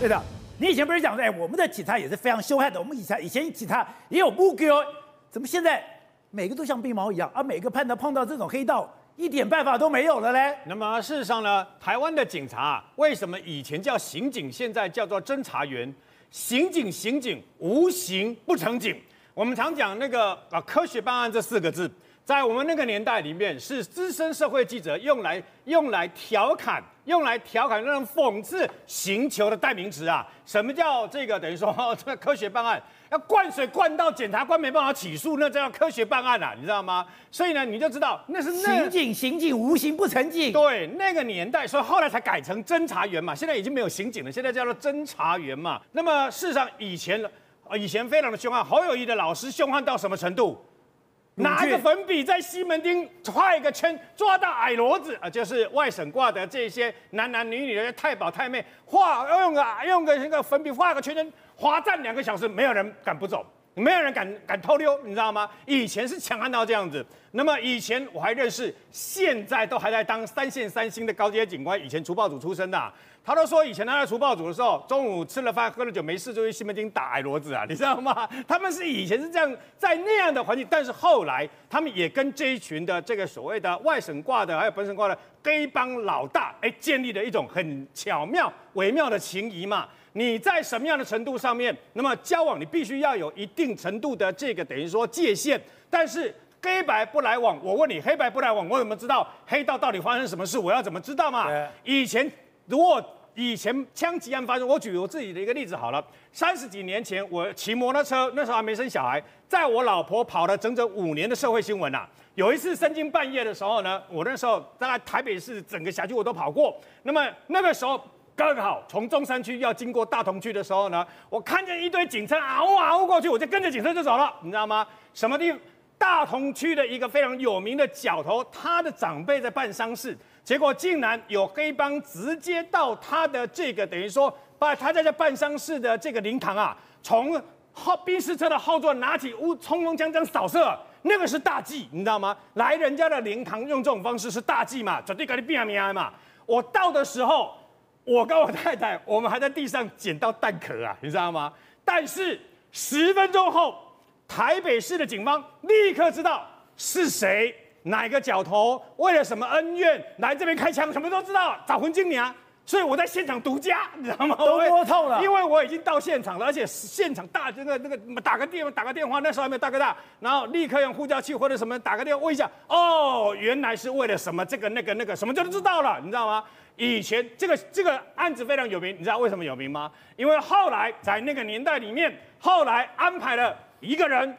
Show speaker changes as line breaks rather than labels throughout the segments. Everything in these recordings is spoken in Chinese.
对的，你以前不是讲说，哎，我们的警察也是非常凶悍的，我们以前以前警察也有目标，怎么现在每个都像病猫一样，而每个碰到碰到这种黑道，一点办法都没有了嘞？
那么事实上呢，台湾的警察为什么以前叫刑警，现在叫做侦查员？刑警刑警，无刑不成警。我们常讲那个啊，科学办案这四个字。在我们那个年代里面，是资深社会记者用来用来调侃、用来调侃那种讽刺刑求的代名词啊。什么叫这个？等于说 这个科学办案要灌水灌到检察官没办法起诉，那叫科学办案啊，你知道吗？所以呢，你就知道那是那
刑警，刑警无刑不成警。
对，那个年代，所以后来才改成侦查员嘛。现在已经没有刑警了，现在叫做侦查员嘛。那么事实上，以前以前非常的凶悍，侯友谊的老师凶悍到什么程度？拿个粉笔在西门町画一个圈，抓到矮骡子啊，就是外省挂的这些男男女女的太保太妹，画用个用个那个粉笔画个圈圈，罚站两个小时，没有人敢不走，没有人敢敢偷溜，你知道吗？以前是强悍到这样子。那么以前我还认识，现在都还在当三线三星的高阶警官，以前除暴组出身的。他都说以前他在除暴组的时候，中午吃了饭喝了酒没事就去西门町打矮骡子啊，你知道吗？他们是以前是这样在那样的环境，但是后来他们也跟这一群的这个所谓的外省挂的还有本省挂的黑帮老大，哎，建立了一种很巧妙微妙的情谊嘛。你在什么样的程度上面，那么交往你必须要有一定程度的这个等于说界限，但是黑白不来往。我问你，黑白不来往，我怎么知道黑道到底发生什么事？我要怎么知道嘛？以前如果。以前枪击案发生，我举我自己的一个例子好了。三十几年前，我骑摩托车，那时候还没生小孩，在我老婆跑了整整五年的社会新闻呐。有一次深更半夜的时候呢，我那时候在台北市整个辖区我都跑过。那么那个时候刚好从中山区要经过大同区的时候呢，我看见一堆警车嗷嗷过去，我就跟着警车就走了，你知道吗？什么地方？大同区的一个非常有名的角头，他的长辈在办丧事。结果竟然有黑帮直接到他的这个，等于说把他在这办丧事的这个灵堂啊，从后宾士车的后座拿起乌冲锋枪这样扫射，那个是大忌，你知道吗？来人家的灵堂用这种方式是大忌嘛，绝对给你变命嘛。我到的时候，我跟我太太，我们还在地上捡到弹壳啊，你知道吗？但是十分钟后，台北市的警方立刻知道是谁。哪个角头为了什么恩怨来这边开枪，什么都知道，找魂经理啊！所以我在现场独家，你知道吗？
都摸透了，
因为我已经到现场了，而且现场大这个那个打个电打个电话，那时候还没有大哥大，然后立刻用呼叫器或者什么打个电话问一下，哦，原来是为了什么这个那个那个什么就都知道了，你知道吗？以前这个这个案子非常有名，你知道为什么有名吗？因为后来在那个年代里面，后来安排了一个人。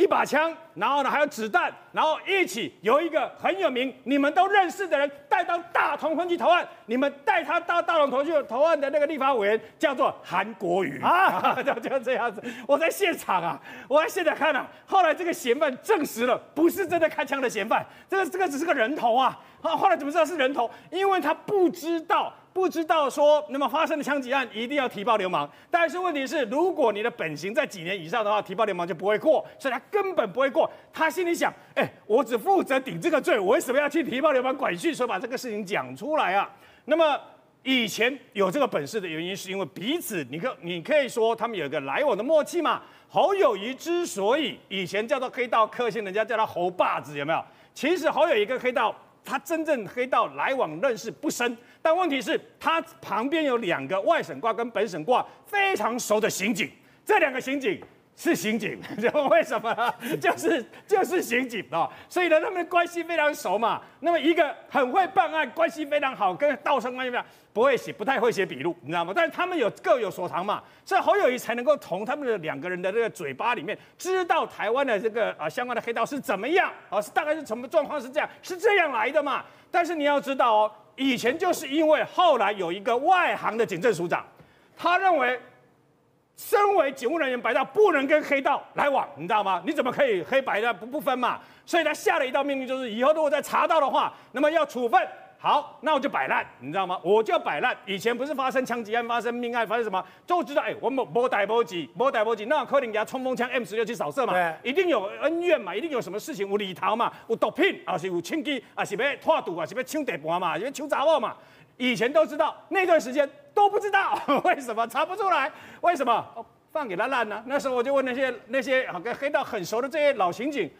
一把枪，然后呢还有子弹，然后一起由一个很有名、你们都认识的人带到大同分局投案。你们带他到大同分局投案的那个立法委员叫做韩国瑜啊，就就这样子。我在现场啊，我在现场看啊。后来这个嫌犯证实了，不是真的开枪的嫌犯，这个这个只是个人头啊。后后来怎么知道是人头？因为他不知道。不知道说，那么发生的枪击案一定要提报流氓，但是问题是，如果你的本刑在几年以上的话，提报流氓就不会过，所以他根本不会过。他心里想，哎，我只负责顶这个罪，我为什么要去提报流氓管训？所以把这个事情讲出来啊。那么以前有这个本事的原因，是因为彼此，你可你可以说他们有一个来往的默契嘛。侯友谊之所以以前叫做黑道克星，人家叫他侯霸子，有没有？其实侯友谊跟黑道，他真正黑道来往认识不深。但问题是，他旁边有两个外省挂跟本省挂非常熟的刑警，这两个刑警是刑警，知道为什么？就是就是刑警啊，所以呢，他们的关系非常熟嘛。那么一个很会办案，关系非常好，跟道生关系非常不会写，不太会写笔录，你知道吗？但是他们有各有所长嘛，所以侯友谊才能够从他们的两个人的这个嘴巴里面知道台湾的这个啊相关的黑道是怎么样啊，是大概是什么状况是这样，是这样来的嘛。但是你要知道哦。以前就是因为后来有一个外行的警政署长，他认为，身为警务人员白道不能跟黑道来往，你知道吗？你怎么可以黑白的不不分嘛？所以他下了一道命令，就是以后如果再查到的话，那么要处分。好，那我就摆烂，你知道吗？我就摆烂。以前不是发生枪击案、发生命案、发生什么，就知道哎，我们没逮波及，没逮波及，那可能给他冲锋枪 M 十六去扫射嘛，一定有恩怨嘛，一定有什么事情，有里头嘛，有毒品，啊是有枪击，啊是要拖赌啊是要抢地盘嘛，是要抢查某嘛。以前都知道，那段时间都不知道，为什么查不出来？为什么？哦，放给他烂呢？那时候我就问那些那些跟黑道很熟的这些老刑警。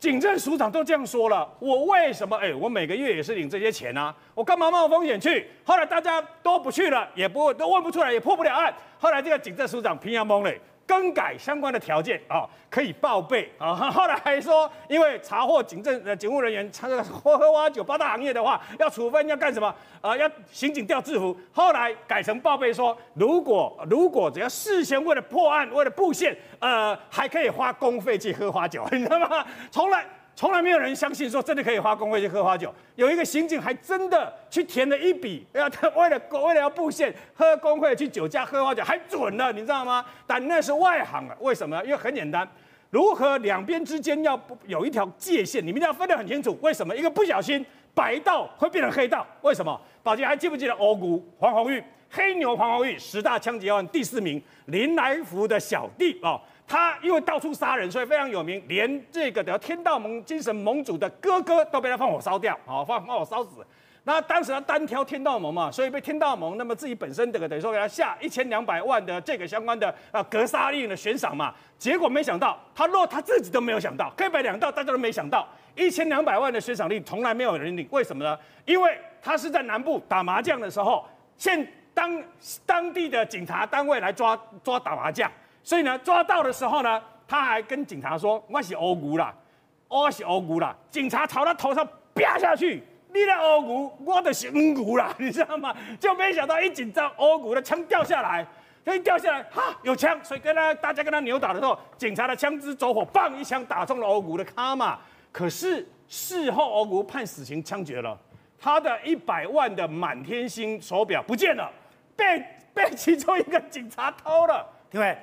警政署长都这样说了，我为什么？哎，我每个月也是领这些钱啊，我干嘛冒风险去？后来大家都不去了，也不都问不出来，也破不了案。后来这个警政署长平阳懵了。更改相关的条件啊，可以报备啊。后来还说，因为查获警政呃警务人员这个喝喝花酒八大行业的话，要处分要干什么？啊、呃，要刑警调制服。后来改成报备说，如果如果只要事先为了破案，为了布线，呃，还可以花公费去喝花酒，你知道吗？从来。从来没有人相信说真的可以花公会去喝花酒，有一个刑警还真的去填了一笔，要他为了为了要布线喝公会去酒家喝花酒还准了，你知道吗？但那是外行啊，为什么？因为很简单，如何两边之间要有一条界限，你们要分得很清楚。为什么？一个不小心白道会变成黑道？为什么？宝杰还记不记得欧股黄红玉黑牛黄红玉十大枪击案第四名林来福的小弟哦。他因为到处杀人，所以非常有名，连这个的天道盟精神盟主的哥哥都被他放火烧掉，好，放放火烧死。那当时他单挑天道盟嘛，所以被天道盟那么自己本身这个等于说给他下一千两百万的这个相关的啊格杀令的悬赏嘛。结果没想到，他落他自己都没有想到，黑白两道大家都没想到，一千两百万的悬赏令从来没有人领，为什么呢？因为他是在南部打麻将的时候，现当当地的警察单位来抓抓打麻将。所以呢，抓到的时候呢，他还跟警察说：“我是欧牛啦，我是欧牛啦。”警察朝他头上啪下去，你的欧牛，我的是乌牛啦，你知道吗？就没想到一紧张，欧牛的枪掉下来，就一掉下来，哈，有枪，所以跟他大家跟他扭打的时候，警察的枪支走火，砰一枪打中了欧牛的卡嘛。可是事后欧牛判死刑枪决了，他的一百万的满天星手表不见了，被被其中一个警察偷了，
对不对？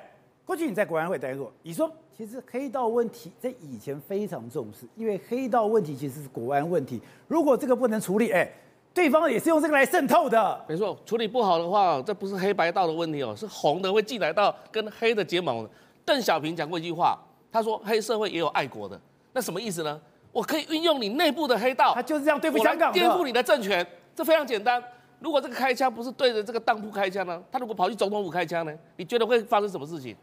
过去你在国安会待过，你说其实黑道问题在以前非常重视，因为黑道问题其实是国安问题。如果这个不能处理，哎，对方也是用这个来渗透的。
没错，处理不好的话，这不是黑白道的问题哦，是红的会进来到跟黑的结盟。邓小平讲过一句话，他说黑社会也有爱国的，那什么意思呢？我可以运用你内部的黑道，
他就是这样对付香港，
颠覆你的政权，这非常简单。如果这个开枪不是对着这个当铺开枪呢？他如果跑去总统府开枪呢？你觉得会发生什么事情？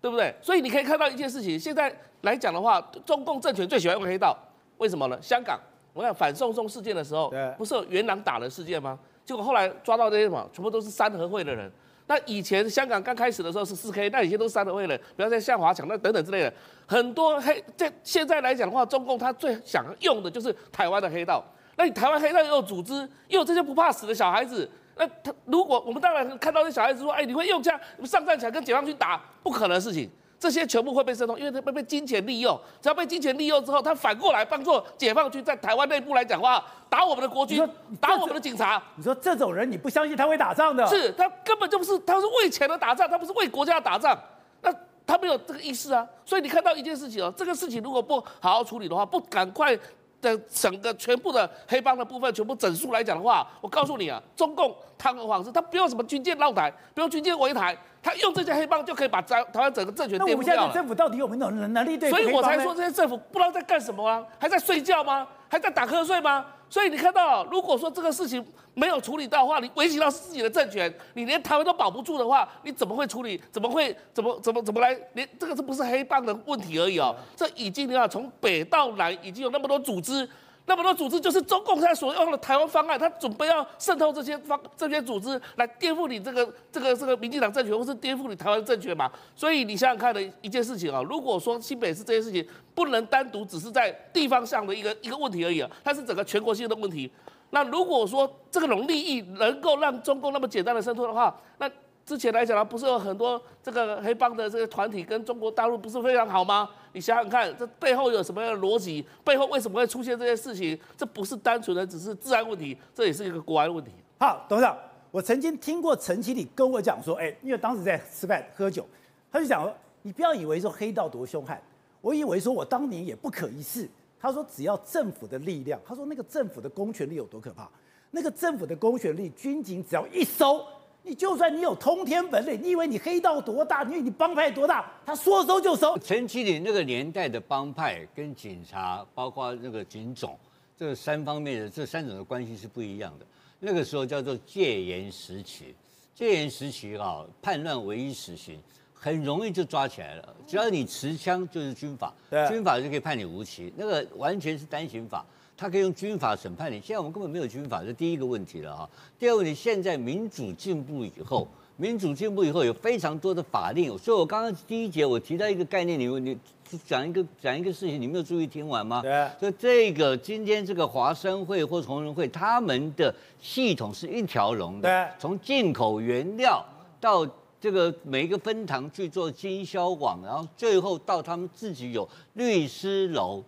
对不对？所以你可以看到一件事情，现在来讲的话，中共政权最喜欢用黑道，为什么呢？香港，我看反送中事件的时候，不是有元朗打人事件吗？结果后来抓到这些什么，全部都是三合会的人。那以前香港刚开始的时候是四 K，那以前都是三合会的人，比方在向华强那等等之类的，很多黑。在现在来讲的话，中共他最想用的就是台湾的黑道。那你台湾黑道又有组织，又有这些不怕死的小孩子。那他如果我们当然看到这小孩子说，哎，你会用枪上战场跟解放军打，不可能的事情。这些全部会被渗透，因为他被被金钱利用。只要被金钱利用之后，他反过来帮助解放军在台湾内部来讲话，打我们的国军，打我们的警察。
你说这种人，你不相信他会打仗的？
是他根本就不是，他是为钱而打仗，他不是为国家打仗。那他没有这个意思啊。所以你看到一件事情哦，这个事情如果不好好处理的话，不赶快。的整个全部的黑帮的部分全部整数来讲的话，我告诉你啊，中共堂而皇之，他不用什么军舰绕台，不用军舰围台，他用这些黑帮就可以把台台湾整个政权颠覆掉了。那我们现在政
府到底有没有能能力对？
所以我才说这些政府不知道在干什么啊，还在睡觉吗？还在打瞌睡吗？所以你看到，如果说这个事情没有处理到的话，你威胁到自己的政权，你连台湾都保不住的话，你怎么会处理？怎么会？怎么怎么怎么来？连这个是不是黑帮的问题而已哦？这已经你看从北到南已经有那么多组织。那么多组织就是中共现在所用的台湾方案，他准备要渗透这些方这些组织来颠覆你这个这个这个民进党政权，或是颠覆你台湾政权嘛？所以你想想看的一件事情啊，如果说新北市这件事情不能单独只是在地方上的一个一个问题而已啊，它是整个全国性的问题。那如果说这个种利益能够让中共那么简单的渗透的话，那之前来讲呢，不是有很多这个黑帮的这个团体跟中国大陆不是非常好吗？你想想看，这背后有什么样的逻辑？背后为什么会出现这些事情？这不是单纯的只是治安问题，这也是一个国安问题。
好，董事长，我曾经听过陈启礼跟我讲说，哎，因为当时在吃饭喝酒，他就讲说，你不要以为说黑道多凶悍，我以为说我当年也不可一世。他说只要政府的力量，他说那个政府的公权力有多可怕？那个政府的公权力，军警只要一收。你就算你有通天本领，你以为你黑道多大？你以为你帮派多大？他说收就收。
陈其礼那个年代的帮派跟警察，包括那个警总，这三方面的这三种的关系是不一样的。那个时候叫做戒严时期，戒严时期啊，叛乱唯一死刑，很容易就抓起来了。只要你持枪就是军法，
对
军法就可以判你无期。那个完全是单行法，他可以用军法审判你。现在我们根本没有军法，这第一个问题了哈。第二个问题，现在民主进步以后。民主进步以后，有非常多的法令，所以我刚刚第一节我提到一个概念，你你讲一个讲一个事情，你没有注意听完吗？
对。
所以这个今天这个华生会或同仁会，他们的系统是一条龙的，
对。
从进口原料到这个每一个分堂去做经销网，然后最后到他们自己有律师楼，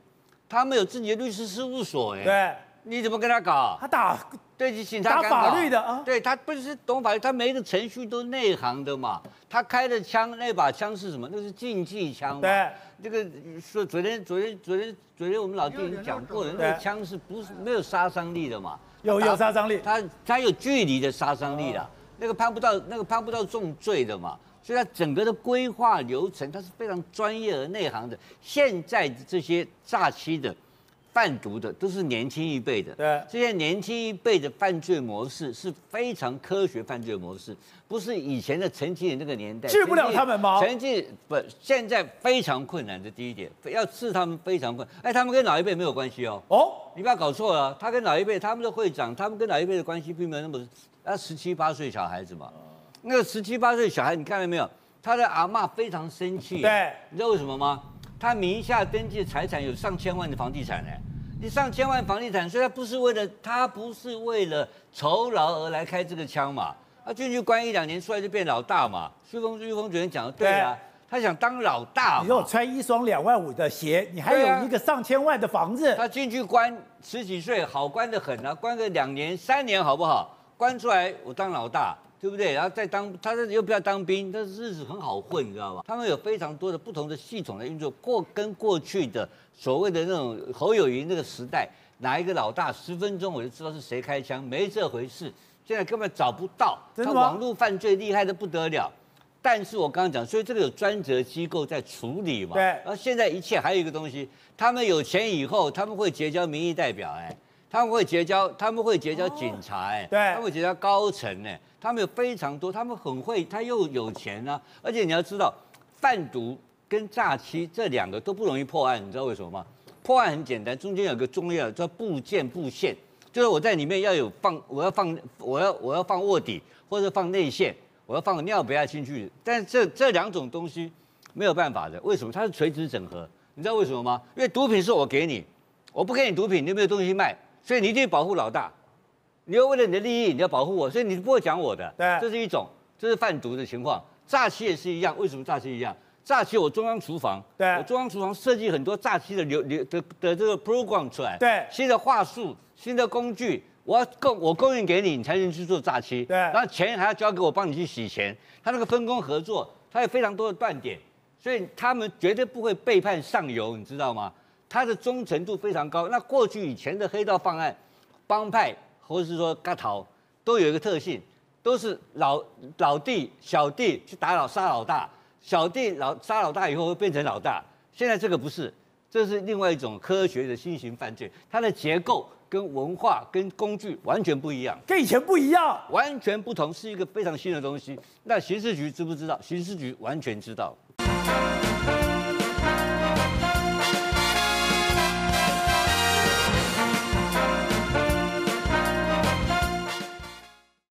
他们有自己的律师事务所，哎。
对。
你怎么跟他搞？
他打。
对，警察
打法律的啊，
对他不是懂法律，他每一个程序都内行的嘛。他开的枪，那把枪是什么？那是竞技枪嘛。
对，
这个说昨天、昨天、昨天、昨天我们老弟已经讲过了，那个枪是不是没有杀伤力的嘛？
有有杀伤力，
他他有距离的杀伤力的，哦、那个判不到，那个判不到重罪的嘛。所以它整个的规划流程，它是非常专业而内行的。现在这些诈欺的。贩毒的都是年轻一辈的，
对，
这些年轻一辈的犯罪模式是非常科学犯罪模式，不是以前的陈其那个年代
治不了他们吗？
陈其不，现在非常困难的第一点，要治他们非常困难。哎，他们跟老一辈没有关系哦。哦，你不要搞错了，他跟老一辈，他们的会长，他们跟老一辈的关系并没有那么，那十七八岁小孩子嘛，那个十七八岁小孩，你看到没有？他的阿嬷非常生气，
对，
你知道为什么吗？他名下登记的财产有上千万的房地产呢，你上千万房地产，所以他不是为了他不是为了酬劳而来开这个枪嘛，他进去关一两年出来就变老大嘛。旭峰旭峰主任讲的对啊，他想当老大。
你说穿一双两万五的鞋，你还有一个上千万的房子，
他进去关十几岁，好关的很啊，关个两年三年好不好？关出来我当老大。对不对？然后再当，他这又不要当兵，但是日子很好混，你知道吧？他们有非常多的不同的系统的运作，过跟过去的所谓的那种侯友谊那个时代，哪一个老大十分钟我就知道是谁开枪，没这回事。现在根本找不到，他网络犯罪厉害的不得了。但是我刚刚讲，所以这个有专责机构在处理嘛。
对。
然后现在一切还有一个东西，他们有钱以后，他们会结交民意代表，哎，他们会结交，他们会结交警察，哎，
对，
他们会结交高层，哎。他们有非常多，他们很会，他又有钱啊！而且你要知道，贩毒跟诈欺这两个都不容易破案，你知道为什么吗？破案很简单，中间有个重要的叫布件布线，就是我在里面要有放，我要放，我要我要放卧底或者放内线，我要放尿不要进去。但是这这两种东西没有办法的，为什么？它是垂直整合，你知道为什么吗？因为毒品是我给你，我不给你毒品，你有没有东西卖？所以你一定保护老大。你要为了你的利益，你要保护我，所以你不会讲我的。
对，
这是一种，这是贩毒的情况。诈欺也是一样，为什么诈欺一样？诈欺我中央厨房，
对，
我中央厨房设计很多诈欺的流流的的这个 program 出来，
对，
新的话术、新的工具，我要供我供应给你，你才能去做诈欺。
对，然
后钱还要交给我，帮你去洗钱。他那个分工合作，他有非常多的断点，所以他们绝对不会背叛上游，你知道吗？他的忠诚度非常高。那过去以前的黑道犯案，帮派。或者是说，嘎头都有一个特性，都是老老弟、小弟去打老杀老大，小弟老杀老大以后会变成老大。现在这个不是，这是另外一种科学的新型犯罪，它的结构跟文化跟工具完全不一样，
跟以前不一样，
完全不同，是一个非常新的东西。那刑事局知不知道？刑事局完全知道。